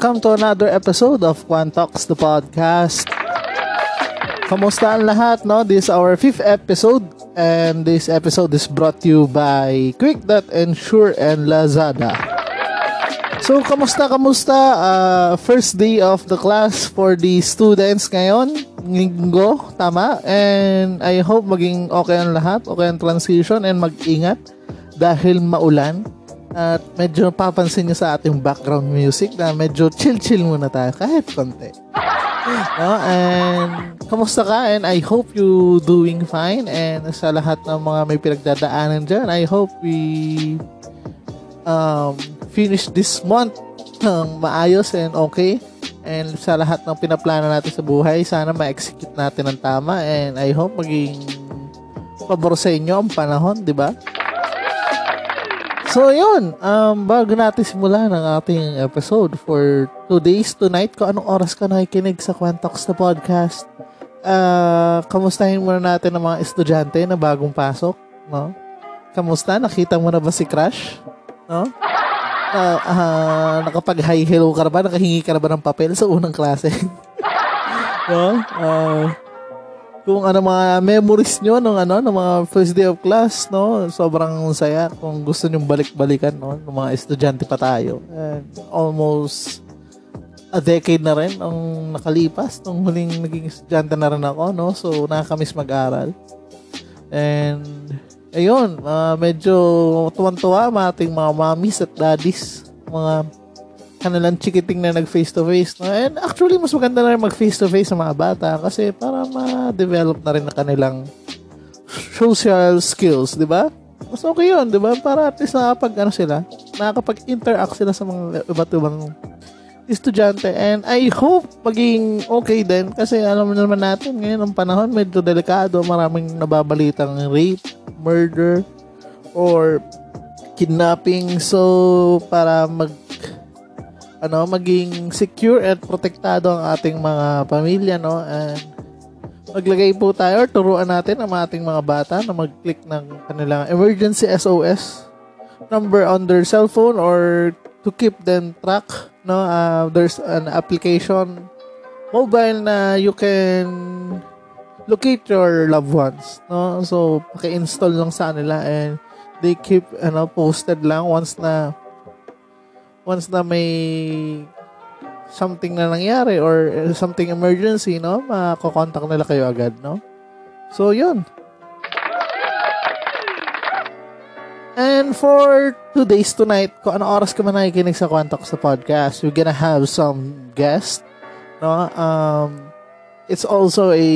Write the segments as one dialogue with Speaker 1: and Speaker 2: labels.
Speaker 1: Welcome to another episode of Quan Talks the podcast. Kamusta ang lahat, no? This is our fifth episode and this episode is brought to you by quick Quick.insure and Lazada. So, kamusta, kamusta? Uh, first day of the class for the students ngayon. Linggo, tama? And I hope maging okay ang lahat, okay ang transition and mag-ingat dahil maulan at medyo papansin nyo sa ating background music na medyo chill-chill muna tayo kahit konti. No? And kamusta ka? And I hope you doing fine. And sa lahat ng mga may pinagdadaanan dyan, I hope we um, finish this month ng maayos and okay. And sa lahat ng pinaplano natin sa buhay, sana ma-execute natin ng tama. And I hope maging pabor sa inyo ang panahon, di ba? So, yun. Um, bago natin simulan ang ating episode for today's tonight, kung anong oras ka nakikinig sa Quantox na podcast, uh, kamustahin muna natin ang mga estudyante na bagong pasok, no? Kamusta? Nakita mo na ba si Crush? No? Uh, uh, nakapag-hi hello ka na ba? Nakahingi ka na ba ng papel sa unang klase? no? Uh, kung ano mga memories nyo ng ano ng mga first day of class no? Sobrang saya kung gusto niyo balik-balikan no? Ng mga estudyante pa tayo. And almost a decade na rin ang nakalipas nung huling naging estudyante na rin ako no? So nakakamiss mag-aral. And ayun uh, medyo tuwan-tuwa mga ating mga mommies at daddies mga kanilang chikiting na nag face to face no? and actually mas maganda na rin mag face to face sa mga bata kasi para ma-develop na rin na kanilang social skills di ba? Mas okay yun di ba? Para at least nakapag ano sila nakakapag-interact sila sa mga iba't ibang estudyante. And I hope maging okay din kasi alam naman natin ngayon ang panahon medyo delikado. Maraming nababalitang rape murder or kidnapping. So para mag ano, maging secure at protektado ang ating mga pamilya, no? And maglagay po tayo or turuan natin ang ating mga bata na mag-click ng kanilang emergency SOS number on their cellphone or to keep them track, no? Uh, there's an application mobile na you can locate your loved ones, no? So, paki-install lang sa nila and they keep ano posted lang once na once na may something na nangyari or something emergency, no? Makakontakt nila kayo agad, no? So, yun. And for today's tonight, kung ano oras ka man nakikinig sa Quantox sa podcast, we're gonna have some guests, no? Um, it's also a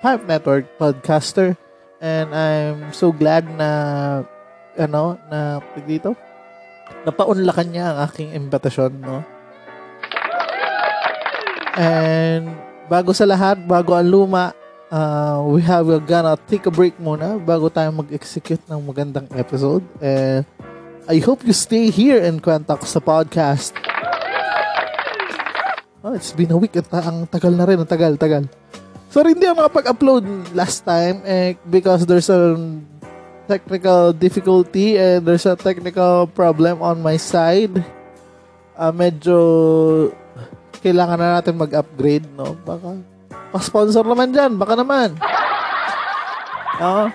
Speaker 1: Pipe Network podcaster and I'm so glad na ano, na dito, napaunlakan niya ang aking imbitasyon, no? And bago sa lahat, bago ang luma, uh, we have we're gonna take a break muna bago tayo mag-execute ng magandang episode. And I hope you stay here in Quantox sa podcast. Oh, it's been a week. Ang, ang tagal na rin. Ang tagal, tagal. So, hindi ako makapag-upload last time eh, because there's a technical difficulty and there's a technical problem on my side. Uh, medyo kailangan na natin mag-upgrade, no? Baka pa-sponsor naman dyan. Baka naman. Uh,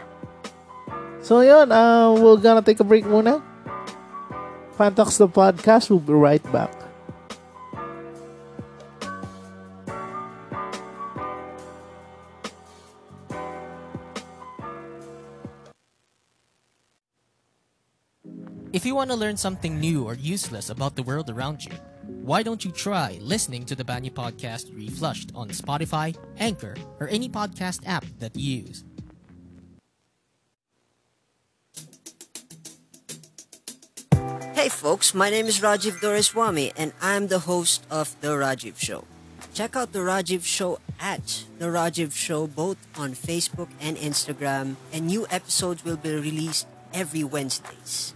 Speaker 1: so, yun. Uh, we're gonna take a break muna. Fantox the podcast. We'll be right back.
Speaker 2: If you want to learn something new or useless about the world around you, why don't you try listening to the Banyo Podcast Reflushed on Spotify, Anchor, or any podcast app that you use?
Speaker 3: Hey folks, my name is Rajiv Doreswamy and I'm the host of The Rajiv Show. Check out The Rajiv Show at The Rajiv Show both on Facebook and Instagram and new episodes will be released every Wednesdays.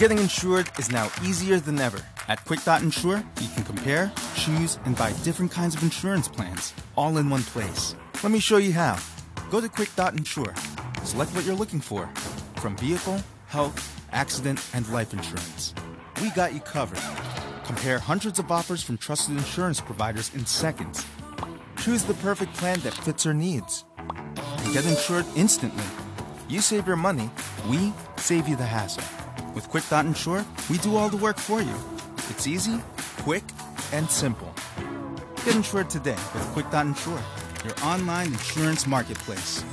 Speaker 4: Getting insured is now easier than ever. At Quick.insure, you can compare, choose, and buy different kinds of insurance plans all in one place. Let me show you how. Go to Quick.insure. Select what you're looking for from vehicle, health, accident, and life insurance. We got you covered. Compare hundreds of offers from trusted insurance providers in seconds. Choose the perfect plan that fits your needs. And get insured instantly. You save your money, we save you the hassle. With Quick.insure, Insure, we do all the work for you. It's easy, quick, and simple. Get insured today with Quick.insure, Insure, your online insurance marketplace.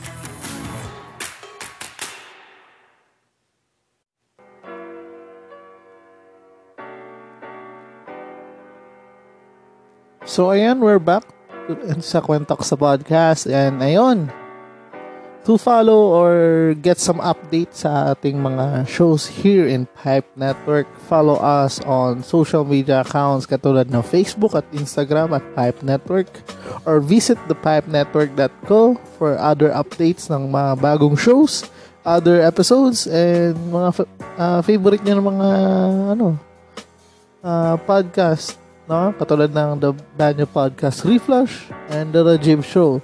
Speaker 1: So, ayan, we're back sa Kwentok sa podcast. And, ayun, to follow or get some updates sa ating mga shows here in Pipe Network, follow us on social media accounts katulad ng Facebook at Instagram at Pipe Network or visit thepipenetwork.co for other updates ng mga bagong shows, other episodes, and mga uh, favorite nyo ng mga ano, uh, podcast no? Katulad ng The Banyo Podcast Reflush and The Rajiv Show.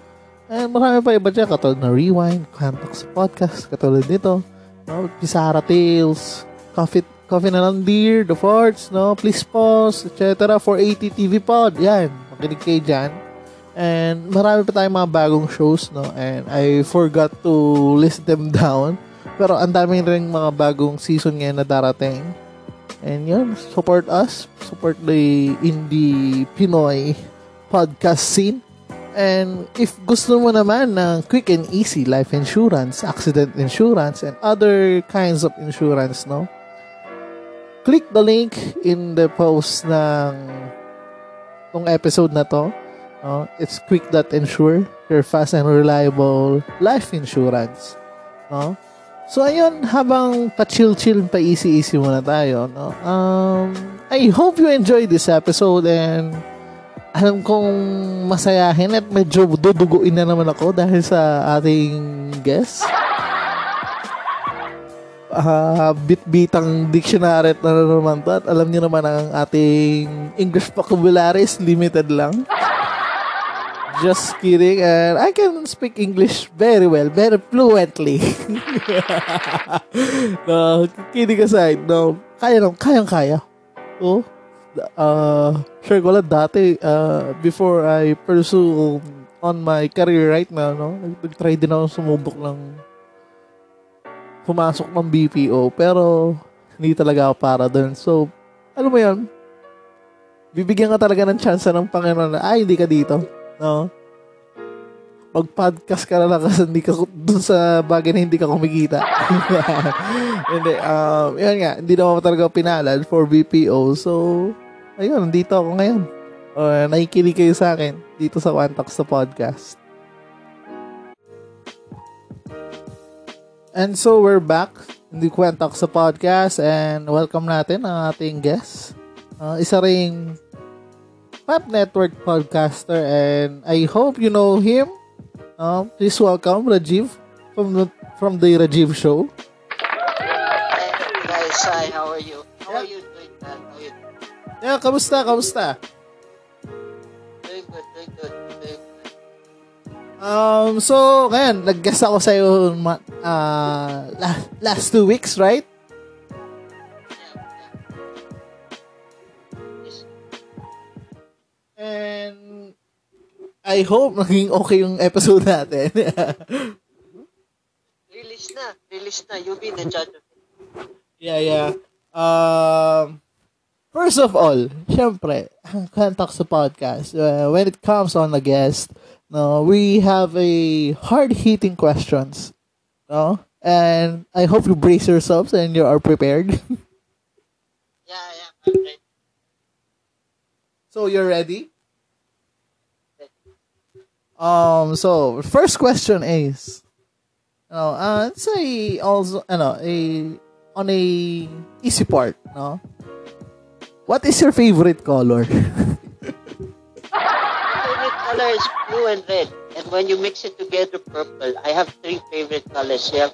Speaker 1: And marami pa iba dyan, katulad ng Rewind, Quantox Podcast, katulad nito, no? Pisara Tales, Coffee, Coffee na lang Dear, The Farts, no? Please Pause, etc. 480 TV Pod, yan. Makinig kayo dyan. And marami pa tayong mga bagong shows, no? And I forgot to list them down. Pero ang daming rin mga bagong season ngayon na darating. And yun, support us. Support the indie Pinoy podcast scene. And if gusto mo naman ng quick and easy life insurance, accident insurance, and other kinds of insurance, no? Click the link in the post ng tong episode na to. No? It's quick.insure, your fast and reliable life insurance. No? So, ayun, habang pa-chill-chill, pa-easy-easy muna tayo, no? Um, I hope you enjoyed this episode and alam kong masayahin at medyo duduguin na naman ako dahil sa ating guest. Uh, bit-bitang dictionary na naman to at alam niyo naman ang ating English vocabulary is limited lang. Just kidding. And I can speak English very well, very fluently. no, kidding aside, no, kaya lang, kayang-kaya. Oh, uh, sure ko lang dati, uh, before I pursue on my career right now, no, nag-try din ako sumubok ng pumasok ng BPO, pero hindi talaga ako para doon. So, ano mo yan? Bibigyan ka talaga ng chance ng Panginoon na, ay, hindi ka dito. No? Mag-podcast ka na lang kasi hindi ka dun sa bagay na hindi ka kumikita. hindi, um, yun nga, hindi naman talaga pinalad for BPO. So, ayun, nandito ako ngayon. Uh, nakikinig kayo sa akin dito sa One Talks the Podcast. And so, we're back in the Quentox sa podcast and welcome natin ang ating guest. Uh, isa ring Map Network podcaster and I hope you know him. Uh, please welcome Rajiv from the, from the Rajiv Show.
Speaker 5: Hey guys, hi, how are you? How are you doing, man? How are you
Speaker 1: Yeah, kamusta? Kamusta?
Speaker 5: Very good, very good.
Speaker 1: Um, so, ngayon, nag-guess ako sa'yo uh, ah, last, last two weeks, right? And I hope naging okay yung episode natin.
Speaker 5: Release na. Release na. You'll be in the chat.
Speaker 1: Yeah, yeah. Um, uh, first of all, syempre, Can't Talk sa podcast, uh, when it comes on a guest, no, we have a hard-hitting questions. No? And I hope you brace yourselves and you are prepared.
Speaker 5: Yeah, yeah. I'm ready.
Speaker 1: so you're ready? Um, so first question is, no, uh, it's a also, ano, a on a easy part, no. What is your favorite color?
Speaker 5: My favorite color is blue and red. And when you mix it together, purple. I have three favorite colors. Have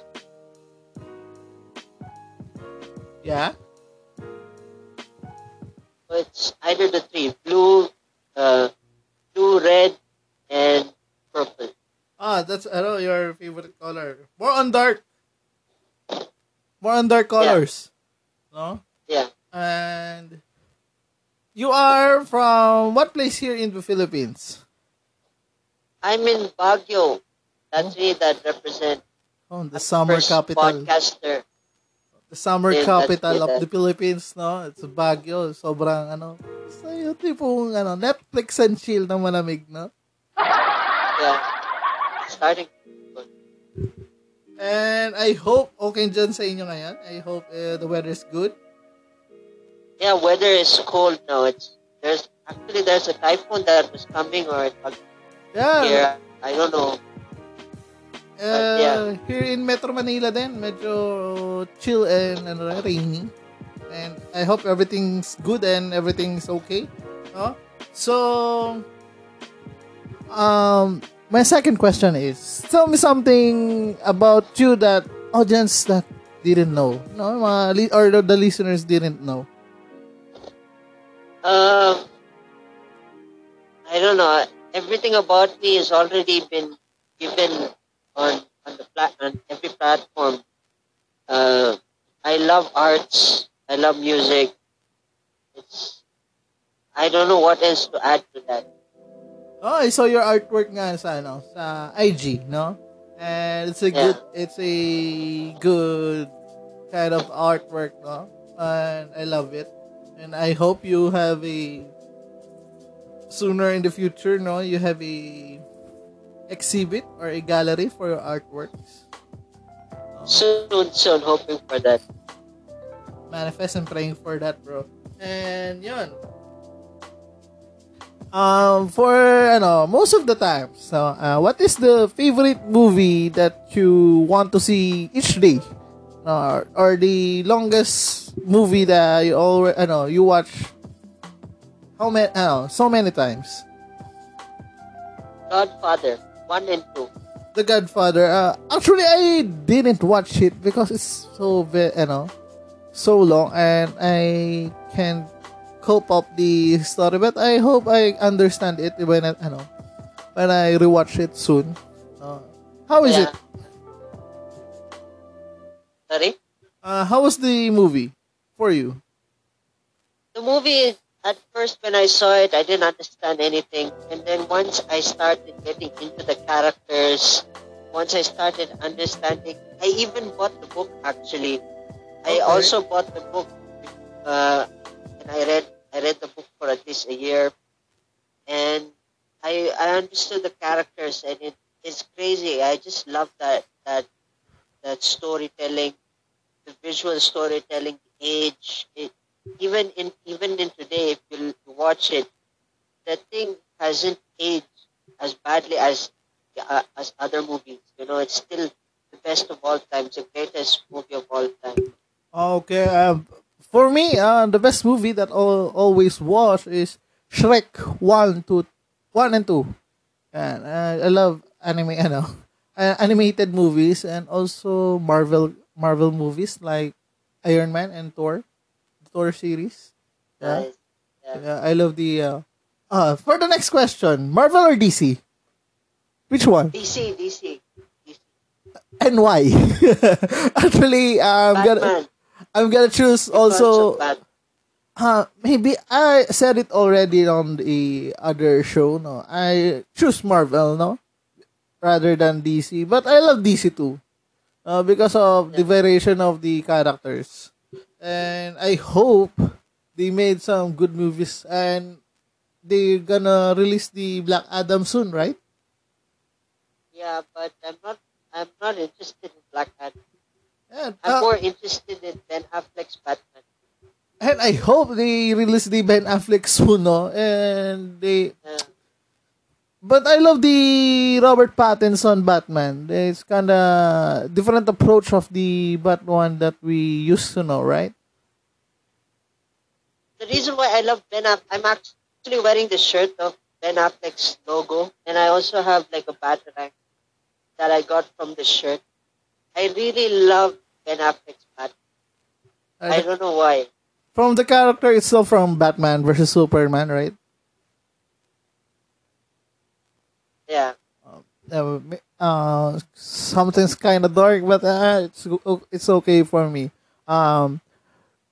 Speaker 1: yeah.
Speaker 5: so it's either the three blue, uh, blue, red, and purple.
Speaker 1: Ah, that's ano your favorite color. More on dark. More on dark colors. No?
Speaker 5: Yeah.
Speaker 1: And you are from what place here in the Philippines?
Speaker 5: I'm in Baguio. That's me that represent
Speaker 1: Oh, the summer capital.
Speaker 5: podcaster.
Speaker 1: The summer
Speaker 5: Yeah,
Speaker 1: capital of the Philippines, no? It's Baguio. Sobrang ano. So, yung tipong ano, Netflix and chill na malamig, no?
Speaker 5: Yeah. Starting.
Speaker 1: And I hope okay dyan sa inyo ngayon. I hope uh, the weather is good.
Speaker 5: Yeah, weather is cold now. It's there's actually there's a typhoon that was coming or
Speaker 1: Yeah.
Speaker 5: here. I don't know.
Speaker 1: Uh,
Speaker 5: yeah.
Speaker 1: Here in Metro Manila then medyo chill and ano, rainy. And I hope everything's good and everything's okay. No? So, um, my second question is, tell me something about you that audience that didn't know. No, mga or the listeners didn't know.
Speaker 5: Um, I don't know. Everything about me has already been given on on the plat on every platform. Uh, I love arts. I love music. It's I don't know what else to add to that.
Speaker 1: Oh, I saw your artwork nga sa ano, sa IG, no? And it's a
Speaker 5: Yeah.
Speaker 1: good it's a good kind of artwork, no? And I love it. And I hope you have a sooner in the future, no? You have a exhibit or a gallery for your artworks.
Speaker 5: Soon, soon, hoping for that.
Speaker 1: manifest and praying for that, bro. And yun. Um, for ano, most of the time, so uh, what is the favorite movie that you want to see each day, or, or the longest movie that you already, know you watch? How many? Ano, so many times.
Speaker 5: Godfather one and two.
Speaker 1: The Godfather. Uh, actually, I didn't watch it because it's so ve- you know, so long, and I can't cope up the story. But I hope I understand it when I, you know, when I rewatch it soon. Uh, how is
Speaker 5: Yeah.
Speaker 1: it?
Speaker 5: Sorry.
Speaker 1: Uh, how was the movie for you?
Speaker 5: the movie at first when I saw it, I didn't understand anything, and then once I started getting into the characters, once I started understanding, I even bought the book. Actually, I also bought the book, uh, and I read I read the book for at least a year, and I I understood the characters, and it is crazy. I just love that that that storytelling, the visual storytelling, age. It, even in even in today, if you watch it, the thing hasn't aged as badly as uh, as other movies. You know, it's still the best of all times, the greatest movie of all time.
Speaker 1: Okay, um, for me, uh, the best movie that I always watch is Shrek 1, 2, 1 and 2. And uh, I love anime, ano, uh, animated movies and also Marvel Marvel movies like Iron Man and Thor, the Thor series. Yeah,
Speaker 5: Nice. Yeah.
Speaker 1: yeah I love the. Uh, uh, for the next question, Marvel or DC? Which one
Speaker 5: DC, DC, DC.
Speaker 1: and why? Actually, I'm gonna I'm gonna choose
Speaker 5: Because
Speaker 1: also. uh, maybe I said it already on the other show, no. I choose Marvel, no, rather than DC. But I love DC too, uh, because of the variation of the characters, and I hope they made some good movies and they're gonna release the Black Adam soon, right?
Speaker 5: Yeah, but I'm not. I'm not interested in Black Adam.
Speaker 1: And,
Speaker 5: I'm
Speaker 1: uh,
Speaker 5: more interested in Ben Affleck's Batman.
Speaker 1: and I hope they release the Ben Affleck soon, no? And they
Speaker 5: Uh,
Speaker 1: But I love the Robert Pattinson Batman. It's kind of different approach of the Batman that we used to know, right?
Speaker 5: the reason why I love Ben Affleck, I'm actually wearing the shirt of Ben Affleck's logo, and I also have like a batarang that I got from the shirt. I really love Ben Affleck's Batman. I don't know why.
Speaker 1: From the character itself from Batman versus Superman, right?
Speaker 5: Yeah.
Speaker 1: Uh, uh, something's kind of dark, but uh, it's it's okay for me. Um,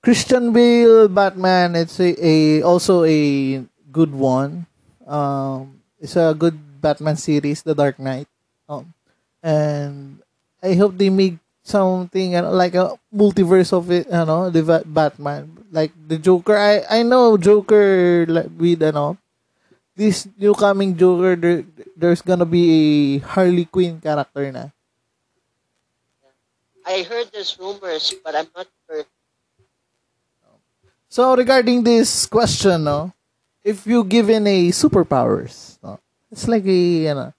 Speaker 1: Christian Bale Batman, it's a, a also a good one. Um, it's a good Batman series, The Dark Knight. Um, and I hope they make something you know, like a multiverse of it, you know, the Batman, like the Joker. I I know Joker like with you know this new coming Joker. There, there's gonna be a Harley Quinn character na.
Speaker 5: I heard there's rumors, but I'm not sure.
Speaker 1: So regarding this question, no, if you given a superpowers, no, it's like a you know,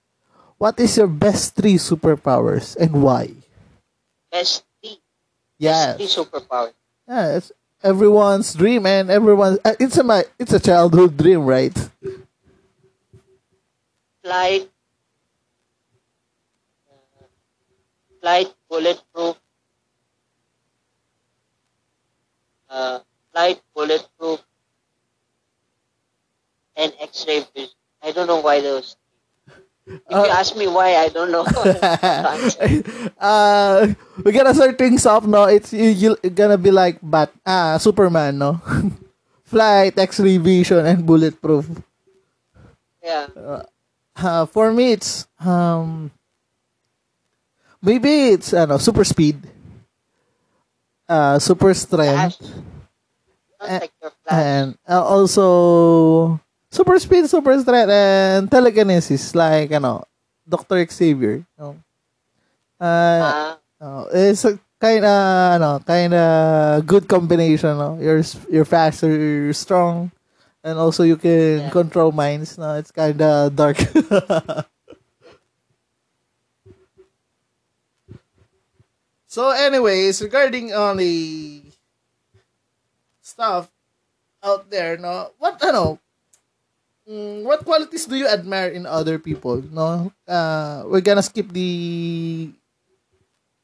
Speaker 1: what is your best three superpowers and why?
Speaker 5: Best three.
Speaker 1: Yes.
Speaker 5: Best three superpowers.
Speaker 1: Yeah, it's everyone's dream and everyone's uh, it's a my it's a childhood dream, right?
Speaker 5: Flight. Uh, flight bulletproof. Uh, flight bulletproof. And X-ray vision. I don't know why those. If
Speaker 1: Uh,
Speaker 5: you ask me why, I don't know.
Speaker 1: uh, we gotta start things off, no? It's you, you gonna be like Bat, ah, Superman, no? Flight, X-ray vision, and bulletproof.
Speaker 5: yeah.
Speaker 1: Uh, for me, it's um, maybe it's ano, super speed, uh, super strength,
Speaker 5: Flash. Sounds like your flash.
Speaker 1: and uh, also super speed, super strength, and telekinesis, like ano, Doctor Xavier. No? Uh,
Speaker 5: Ah,
Speaker 1: Oh, it's a kind of ano, kind of good combination. No? You're you're faster, you're strong, and also you can
Speaker 5: Yeah.
Speaker 1: control minds. No, it's kind of dark. so, anyways, regarding on the stuff out there, no, what ano, mm, what qualities do you admire in other people? No, uh, we're gonna skip the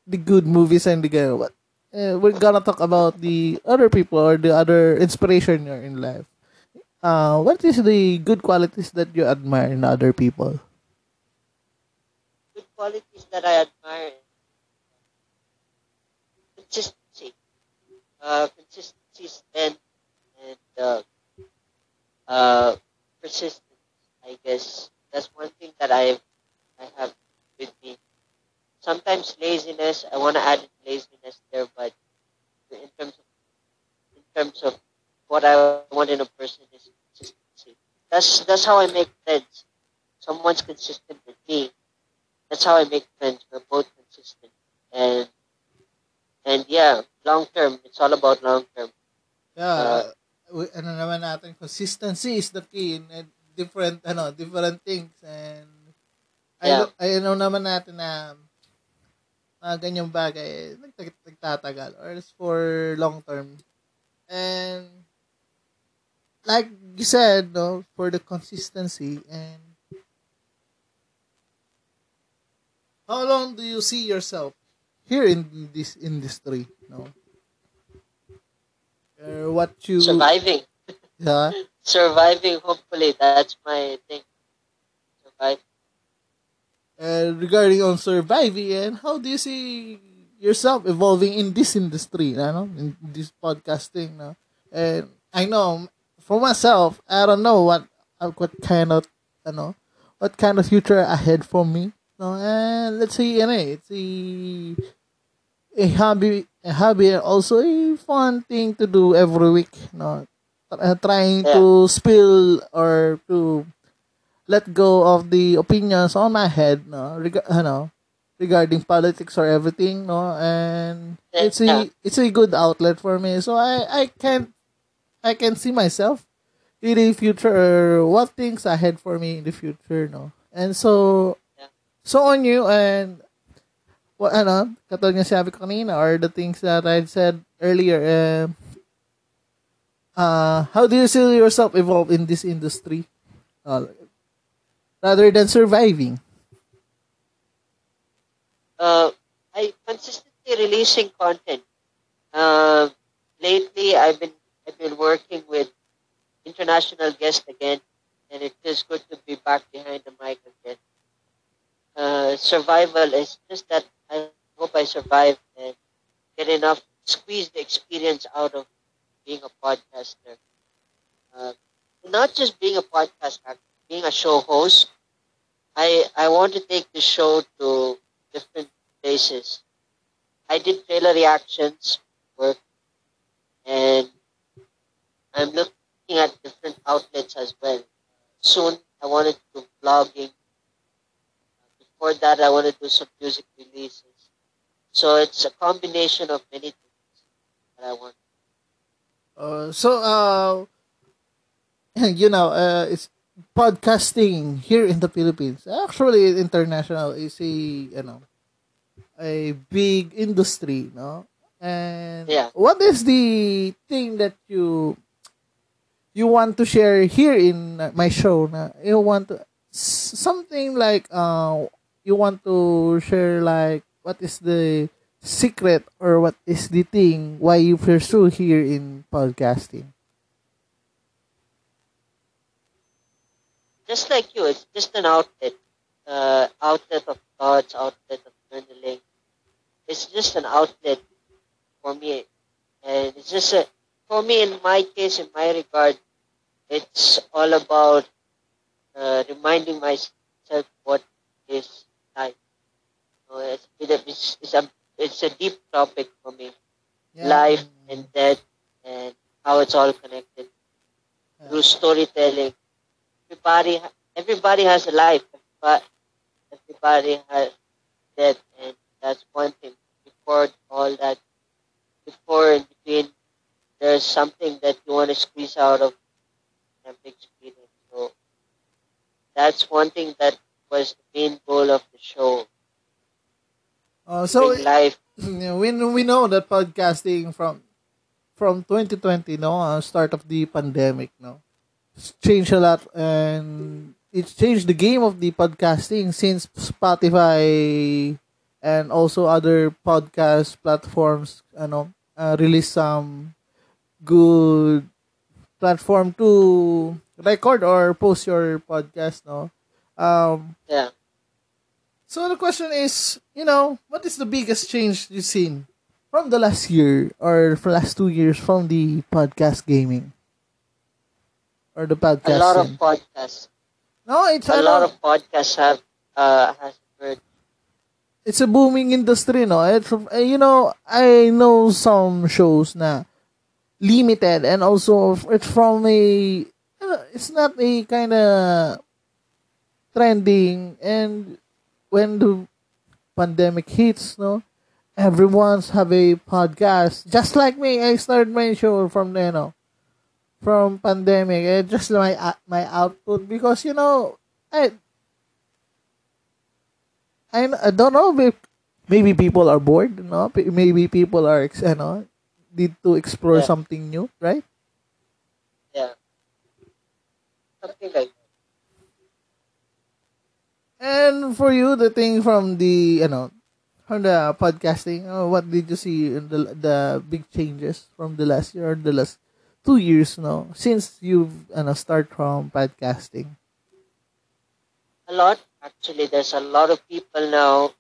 Speaker 1: the good movies and the good what uh, we're gonna talk about the other people or the other inspiration you're in life uh what is the good qualities that you admire in other people
Speaker 5: good qualities that I admire. Consistency. Uh, consistency and and uh, uh, persistence. I guess that's one thing that I I have with me. Sometimes laziness. I want to add laziness there, but in terms of in terms of what I want in a person is consistency. That's that's how I make friends. Someone's consistent with me that's how I make friends. We're both consistent, and and yeah, long term. It's all about long term.
Speaker 1: yeah we- ano naman natin consistency is the key in uh, different ano different things and I
Speaker 5: Yeah.
Speaker 1: know, I know naman natin na mga ganyang bagay nagtag- nagtatagal or it's for long term and like you said no for the consistency and how long do you see yourself here in this industry no or what you
Speaker 5: Surviving,
Speaker 1: yeah
Speaker 5: surviving. Hopefully, that's my thing. Survive.
Speaker 1: and regarding on surviving and how do you see yourself evolving in this industry you know, in this podcasting no and I know for myself, I don't know what uh, what kind of you know what kind of future ahead for me. No, and let's see, ano, it's a a hobby, a hobby, and also a fun thing to do every week. No, uh, trying to spill or to let go of the opinions on my head. No, reg- ano, regarding politics or everything. No, and it's a it's a good outlet for me. So I I can I can see myself in the future what things ahead for me in the future. No, and so
Speaker 5: Yeah.
Speaker 1: so on you and what ano, katulad nga sabi ko kanina or the things that I said earlier, uh, uh, how do you see yourself evolve in this industry? Uh, rather than surviving.
Speaker 5: uh, I consistently releasing content. Uh, lately, I've been I've been working with international guests again, and it is good to be back behind the mic again. Uh, survival is just that I hope I survive and get enough, squeeze the experience out of being a podcaster. Uh, not just being a podcaster, being a show host. I I want to take the show to different places. I did trailer reactions work, and I'm looking at different outlets as well. Soon, I want to do vlogging. Before that, I want to do some music releases. So it's a combination of many things that I want.
Speaker 1: Uh, so, uh, you know, uh, it's podcasting here in the Philippines. Actually, international is a, you know, a big industry, no? And
Speaker 5: Yeah.
Speaker 1: what is the thing that you you want to share here in my show? Na you want to, something like uh you want to share like what is the secret or what is the thing why you pursue here in podcasting?
Speaker 5: Just like you, it's just an outlet, uh, outlet of thoughts, outlet of journaling. It's just an outlet for me, and it's just a for me in my case, in my regard, it's all about uh, reminding myself what is life. Know, it's, it's, it's a it's a deep topic for me, life and death, and how it's all connected through storytelling. Everybody, everybody has a life, but everybody has death, and that's one thing. Before all that, before in between, there's something that you want to squeeze out of an experience. So that's one thing that was the main goal of the show.
Speaker 1: Uh, so
Speaker 5: Bring life.
Speaker 1: We we know that podcasting from from 2020 no uh, start of the pandemic no it's changed a lot and it's changed the game of the podcasting since Spotify and also other podcast platforms ano uh, release some good platform to record or post your podcast no um
Speaker 5: Yeah.
Speaker 1: so the question is, you know, what is the biggest change you've seen from the last year or for last two years from the podcast gaming or the podcast?
Speaker 5: A lot of podcasts.
Speaker 1: no, it's
Speaker 5: A lot of podcasts have uh has heard.
Speaker 1: it's a booming industry, no. It's uh, you know, I know some shows na limited and also it's from a it's not a kind of trending and when the pandemic hits, no, everyone's have a podcast. Just like me, I started my show from you know, from pandemic. eh, just my my output because you know, I I, don't know if maybe people are bored, no? P- Maybe people are ex- ano, need to explore
Speaker 5: Yeah.
Speaker 1: something new, right?
Speaker 5: Yeah. Something like that.
Speaker 1: And for you, the thing from the, you know, from the podcasting, uh, what did you see in the the big changes from the last year or the last two years, no? Since you've, ano, start from podcasting.
Speaker 5: A lot. Actually, there's a lot of people now.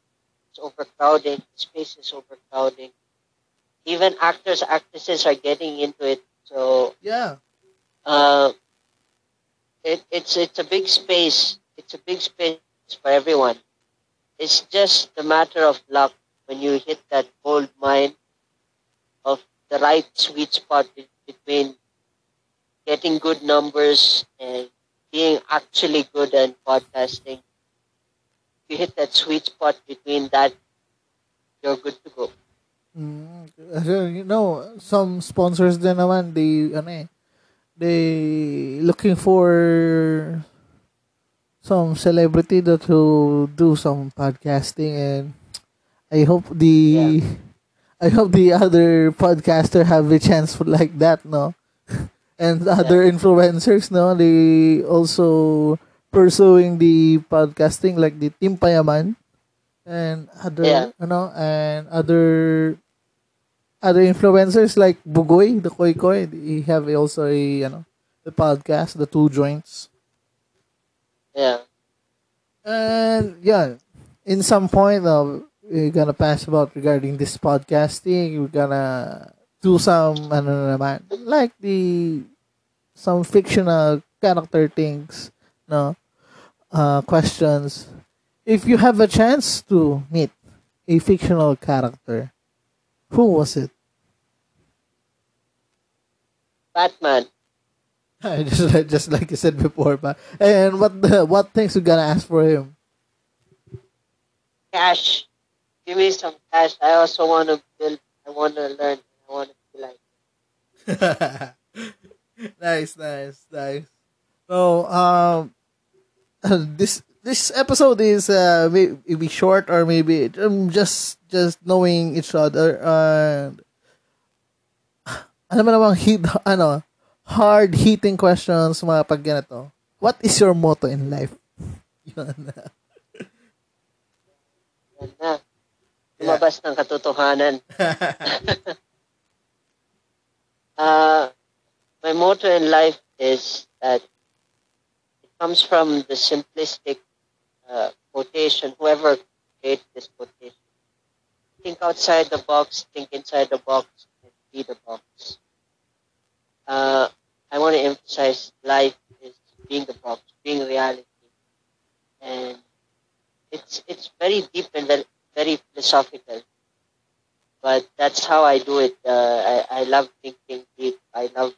Speaker 5: It's overcrowding. Space is overcrowding. Even actors, actresses are getting into it. So
Speaker 1: Yeah.
Speaker 5: uh, it, it's it's a big space. It's a big space for everyone. It's just a matter of luck when you hit that gold mine of the right sweet spot between getting good numbers and being actually good at podcasting. You hit that sweet spot between that, you're good to go.
Speaker 1: Mm, you know, some sponsors din naman, they, ano eh, they looking for some celebrity that will do some podcasting and I hope the I hope the other podcaster have a chance for like that, no? and other influencers, no? They also pursuing the podcasting like the Team Payaman and other
Speaker 5: Yeah.
Speaker 1: ano and other other influencers like Bugoy, the Koy Koy, he have also a you know the podcast, the two joints.
Speaker 5: Yeah.
Speaker 1: And yeah, in some point uh, we're gonna pass about regarding this podcasting. We're gonna do some ano na naman, like the some fictional character things, no, uh, questions. If you have a chance to meet a fictional character, who was it?
Speaker 5: Batman.
Speaker 1: just like just like you said before, but and what the, what things you gonna ask for him?
Speaker 5: Cash. Give me some cash. I also want to build. I want to learn. I want to be like.
Speaker 1: nice, nice, nice. So, um, this this episode is uh maybe short or maybe um, just just knowing each other and ano mo namang hit ano hard hitting questions mga pag ganito. What is your motto in life? Yun.
Speaker 5: Yan na. Lumabas ng katotohanan. uh, my motto in life is that it comes from the simplistic uh, quotation, whoever created this quotation. Think outside the box, think inside the box, and be the box. Uh, I want to emphasize life is being the box, being reality. And it's it's very deep and very, philosophical. But that's how I do it. Uh, I, I love thinking deep. I love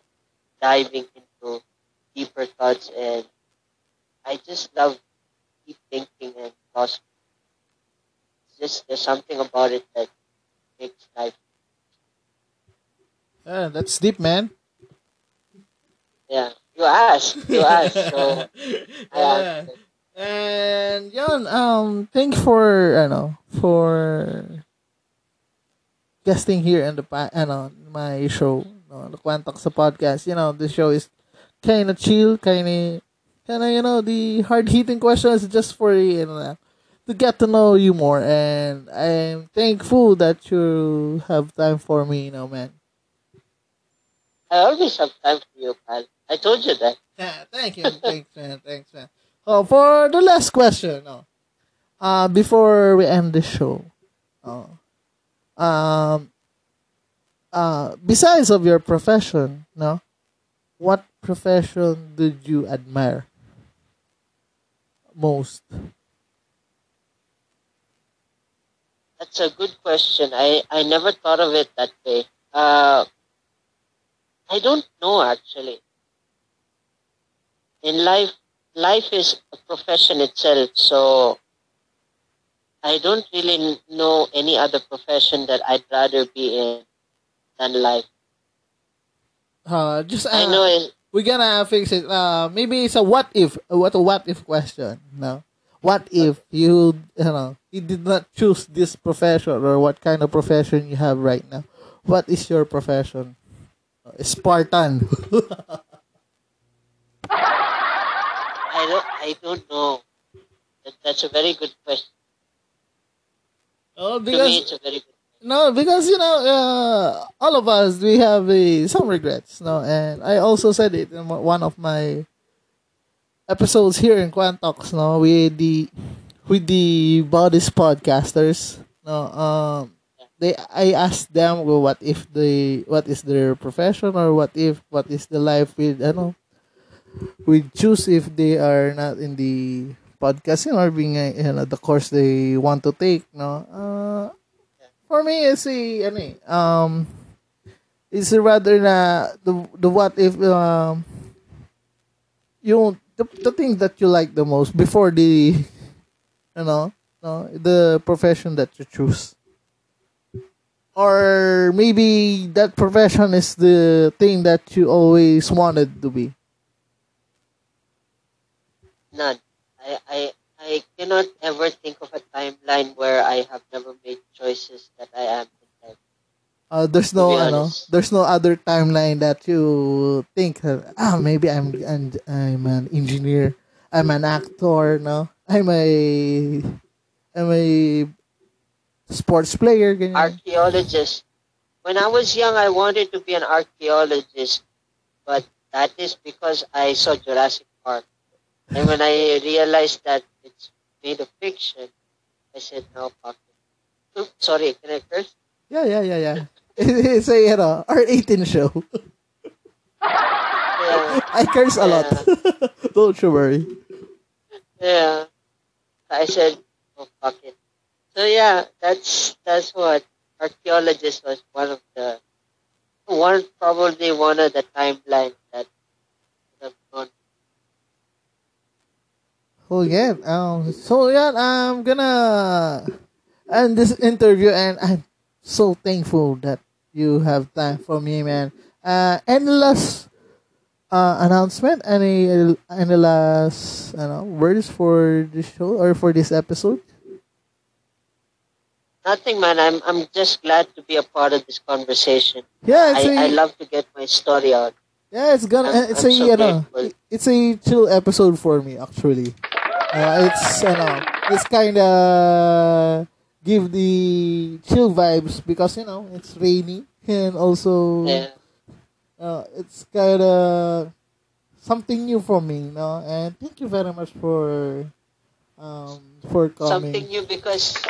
Speaker 5: diving into deeper thoughts and I just love deep thinking and philosophy. Just there's something about it that makes life.
Speaker 1: Yeah, that's deep, man.
Speaker 5: Yeah, you asked, you asked. So
Speaker 1: Yeah.
Speaker 5: answered.
Speaker 1: And yun, um, thank you for, ano, for guesting here in the, pa- ano, my show, no, the Quantox podcast. You know, the show is kind of chill, kind of, kind of, you know, the hard-hitting questions just for, you know, to get to know you more. And I'm thankful that you have time for me, you know, man.
Speaker 5: I always have time for you, pal. I told you that.
Speaker 1: Yeah, thank you. Thanks, man. Thanks, man. Oh, for the last question, no. Uh, before we end the show, oh, um, uh, besides of your profession, no, what profession did you admire most?
Speaker 5: That's a good question. I, I never thought of it that way. Uh, I don't know actually. In life, life is a profession itself, so I don't really know any other profession that I'd rather be in than life.
Speaker 1: Uh, just uh,
Speaker 5: I know it,
Speaker 1: we're gonna fix it. Uh, maybe it's a what if, what a what if question. No, what if you, you know, you did not choose this profession or what kind of profession you have right now? What is your profession? Spartan.
Speaker 5: I don't I don't know. That, that's a very good question.
Speaker 1: oh,
Speaker 5: To me,
Speaker 1: because
Speaker 5: it's a very good.
Speaker 1: no, because you know, uh, all of us we have uh, some regrets. No, and I also said it in one of my episodes here in Quantox. No, with the with the Bodies podcasters. No, um, they I asked them well, what if they what is their profession or what if what is the life with ano we choose if they are not in the podcasting or being uh, you know, the course they want to take no? Uh, for me it's a ano eh, um it's rather na the the what if um yung the, the thing that you like the most before the you know no the profession that you choose. Or maybe that profession is the thing that you always wanted to be
Speaker 5: None. I, I, I cannot ever think of a timeline where I have never made choices that I am in.
Speaker 1: Uh, there's no ano, there's no other timeline that you think ah maybe I'm, I'm I'm an engineer, I'm an actor, no, I'm a I'm a sports player, ganyan.
Speaker 5: Archaeologist. When I was young, I wanted to be an archaeologist, but that is because I saw Jurassic Park. And when I realized that it's made of fiction, I said, no, fuck it. Oops, sorry, can I curse?
Speaker 1: Yeah, yeah, yeah, yeah. it's a you know, R18 show.
Speaker 5: Yeah.
Speaker 1: I curse a lot. Don't you worry.
Speaker 5: Yeah. I said, oh, fuck it. So yeah, that's, that's what archaeologist was one of the, one, probably one of the timelines that
Speaker 1: Oh yeah. Um. So yeah, I'm gonna end this interview, and I'm so thankful that you have time for me, man. Uh, any last uh, announcement? Any any last I know words for the show or for this episode?
Speaker 5: Nothing, man. I'm, I'm just glad to be a part of this conversation.
Speaker 1: Yeah, it's a
Speaker 5: I, I love to get my story out.
Speaker 1: yeah, it's gonna
Speaker 5: I'm-
Speaker 1: it's
Speaker 5: I'm
Speaker 1: a
Speaker 5: so
Speaker 1: you know it's a chill episode for me actually. Uh, it's you know it's kind of give the chill vibes because you know it's rainy and also
Speaker 5: Yeah.
Speaker 1: uh, it's kind of something new for me, you know. And thank you very much for um for coming.
Speaker 5: Something new because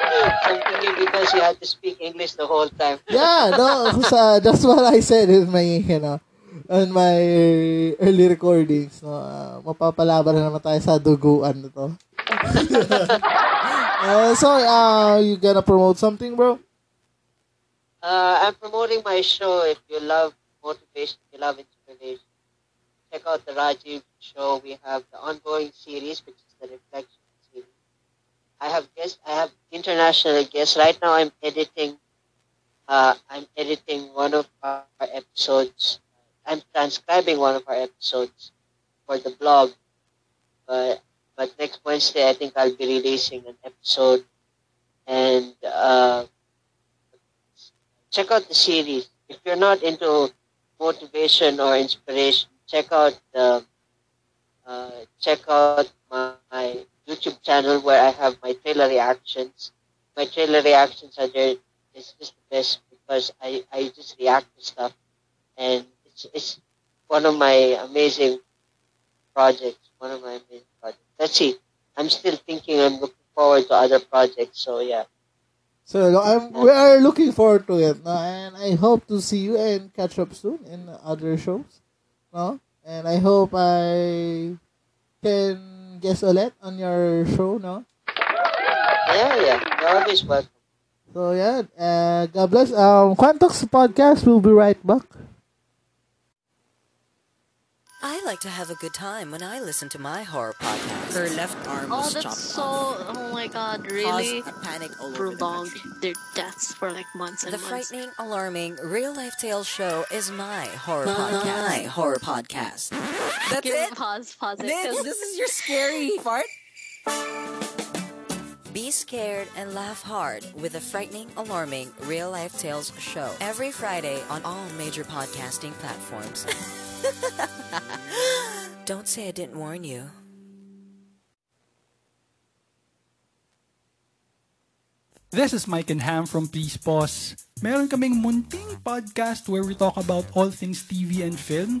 Speaker 5: something new because you had to speak English the whole time.
Speaker 1: Yeah, no, sa, that's what I said in my, you know, in my early recordings, no. Uh, mapapalaban na naman tayo sa duguan na to. uh, so, uh, you gonna promote something, bro?
Speaker 5: Uh, I'm promoting my show. If you love motivation, if you love inspiration, check out the Rajiv show. We have the ongoing series, which is the Reflection series. I have guests. I have international guests. Right now, I'm editing. Uh, I'm editing one of our episodes. I'm transcribing one of our episodes for the blog. But but next Wednesday, I think I'll be releasing an episode, and uh, check out the series. If you're not into motivation or inspiration, check out the uh, check out my, my YouTube channel where I have my trailer reactions. My trailer reactions are there. It's just the best because I, I just react to stuff, and it's it's one of my amazing projects. One of my amazing projects. Let's see. I'm still thinking. I'm looking forward to other projects. So yeah.
Speaker 1: So, I'm, we are looking forward to it, no? And I hope to see you and catch up soon in other shows, no? And I hope I can guest ulit on your show, no?
Speaker 5: Yeah, yeah. You're always welcome.
Speaker 1: So yeah, uh, God bless. Um, Quantox podcast will be right back.
Speaker 6: I like to have a good time when I listen to my horror podcast. Her left arm
Speaker 7: Oh,
Speaker 6: was
Speaker 7: that's
Speaker 6: chopped
Speaker 7: so.
Speaker 6: off.
Speaker 7: Oh my god,
Speaker 6: Caused
Speaker 7: really?
Speaker 6: a panic all over the
Speaker 7: Prolonged
Speaker 6: country.
Speaker 7: their deaths for like months and
Speaker 6: The
Speaker 7: months.
Speaker 6: The frightening, alarming, real life tales show is my horror
Speaker 7: My
Speaker 6: podcast. My horror podcast. That's
Speaker 7: Give
Speaker 6: it.
Speaker 7: Pause, pause it.
Speaker 6: This,
Speaker 7: 'cause-
Speaker 6: this is your scary part. Be scared and laugh hard with the frightening, alarming, real life tales show every Friday on all major podcasting platforms. Don't say I didn't warn you.
Speaker 8: This is Mike and Ham from Please Pause. Meron kaming munting podcast where we talk about all things TV and film.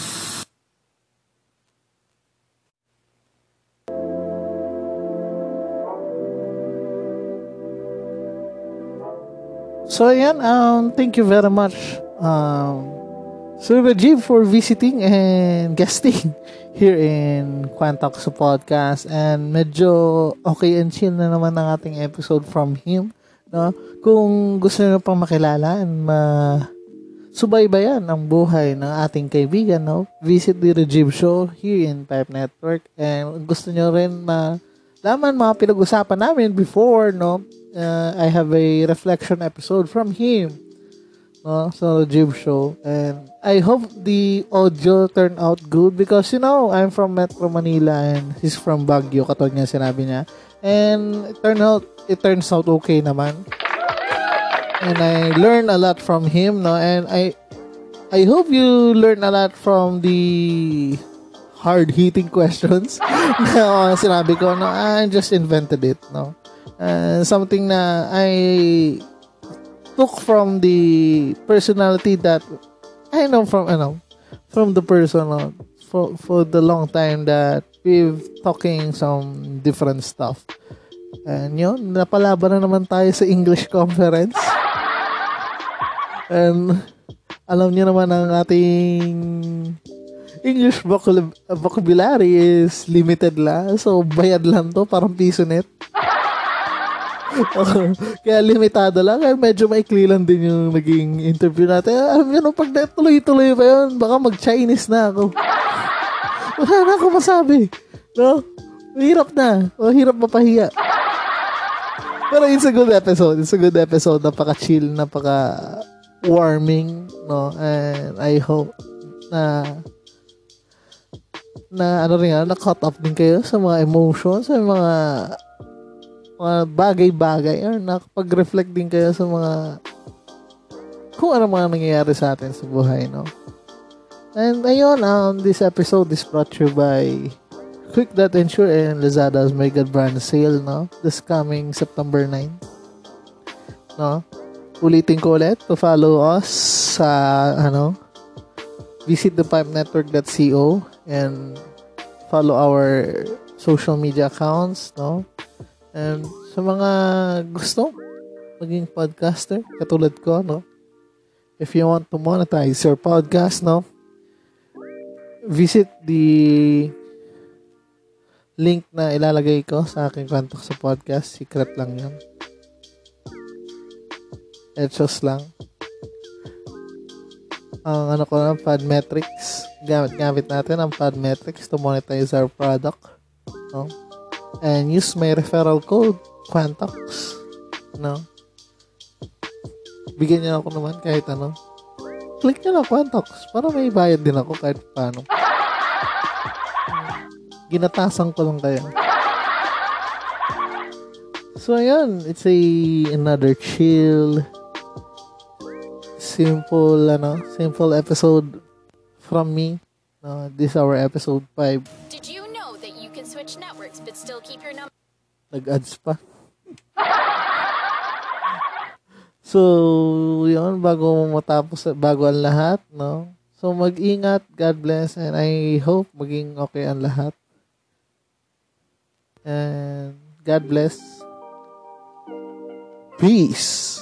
Speaker 1: So ayan, um, thank you very much, um, Sir Rajiv for visiting and guesting here in Quantox Podcast. And medyo okay and chill na naman ang ating episode from him. No? Kung gusto nyo pang makilala and ma subaybayan ang buhay ng ating kaibigan, no? Visit the Rajiv Show here in Pipe Network. And gusto nyo rin ma laman mga pinag-usapan namin before, no? Uh, I have a reflection episode from him. No, so Rajiv show and I hope the audio turned out good because you know I'm from Metro Manila and he's from Baguio katulad nga sinabi niya and it turned out it turns out okay naman and I learned a lot from him no and I I hope you learn a lot from the hard-hitting questions na sinabi ko no I just invented it no uh, something na I took from the personality that I know from ano from the person no, for for the long time that we've talking some different stuff. And yun, napalaban na naman tayo sa English conference. And alam niyo naman ang ating English vocab- vocabulary is limited lang. So, bayad lang to. Parang piso net. Kaya limitado lang. Kaya medyo maikli lang din yung naging interview natin. Alam nyo, no, pag tuloy-tuloy pa yun, baka mag-Chinese na ako. Wala na ako masabi. No? Mahirap na. Mahirap mapahiya. Pero it's a good episode. It's a good episode. Napaka-chill, napaka-warming. No? And I hope na na ano rin na caught up din kayo sa mga emotions, sa mga mga bagay-bagay or nakapag-reflect din kayo sa mga kung ano mga nangyayari sa atin sa buhay, no? And ayun, um, this episode is brought to you by Quick.Ensure and Lazada's Mega Brand Sale, no? This coming September 9. No? Ulitin ko ulit to follow us sa, ano, visit thepipinetwork.co and follow our social media accounts, no? And sa mga gusto maging podcaster, katulad ko, no? If you want to monetize your podcast, no? Visit the link na ilalagay ko sa aking contact sa podcast. Secret lang yan. Etos lang. Ang ano ko na, Podmetrics. Gamit-gamit natin ang Podmetrics to monetize our product. No? and use my referral code Quantox no bigyan niyo ako naman kahit ano click niyo lang Quantox para may bayad din ako kahit paano ginatasan ko lang kayo so ayan it's a another chill simple ano simple episode from me no, this is our episode 5
Speaker 9: Did you know that you can switch networks but still keep your number?
Speaker 1: Nag-ads pa. so, yun, bago matapos, bago ang lahat, no? So, mag-ingat, God bless, and I hope maging okay ang lahat. And God bless. Peace.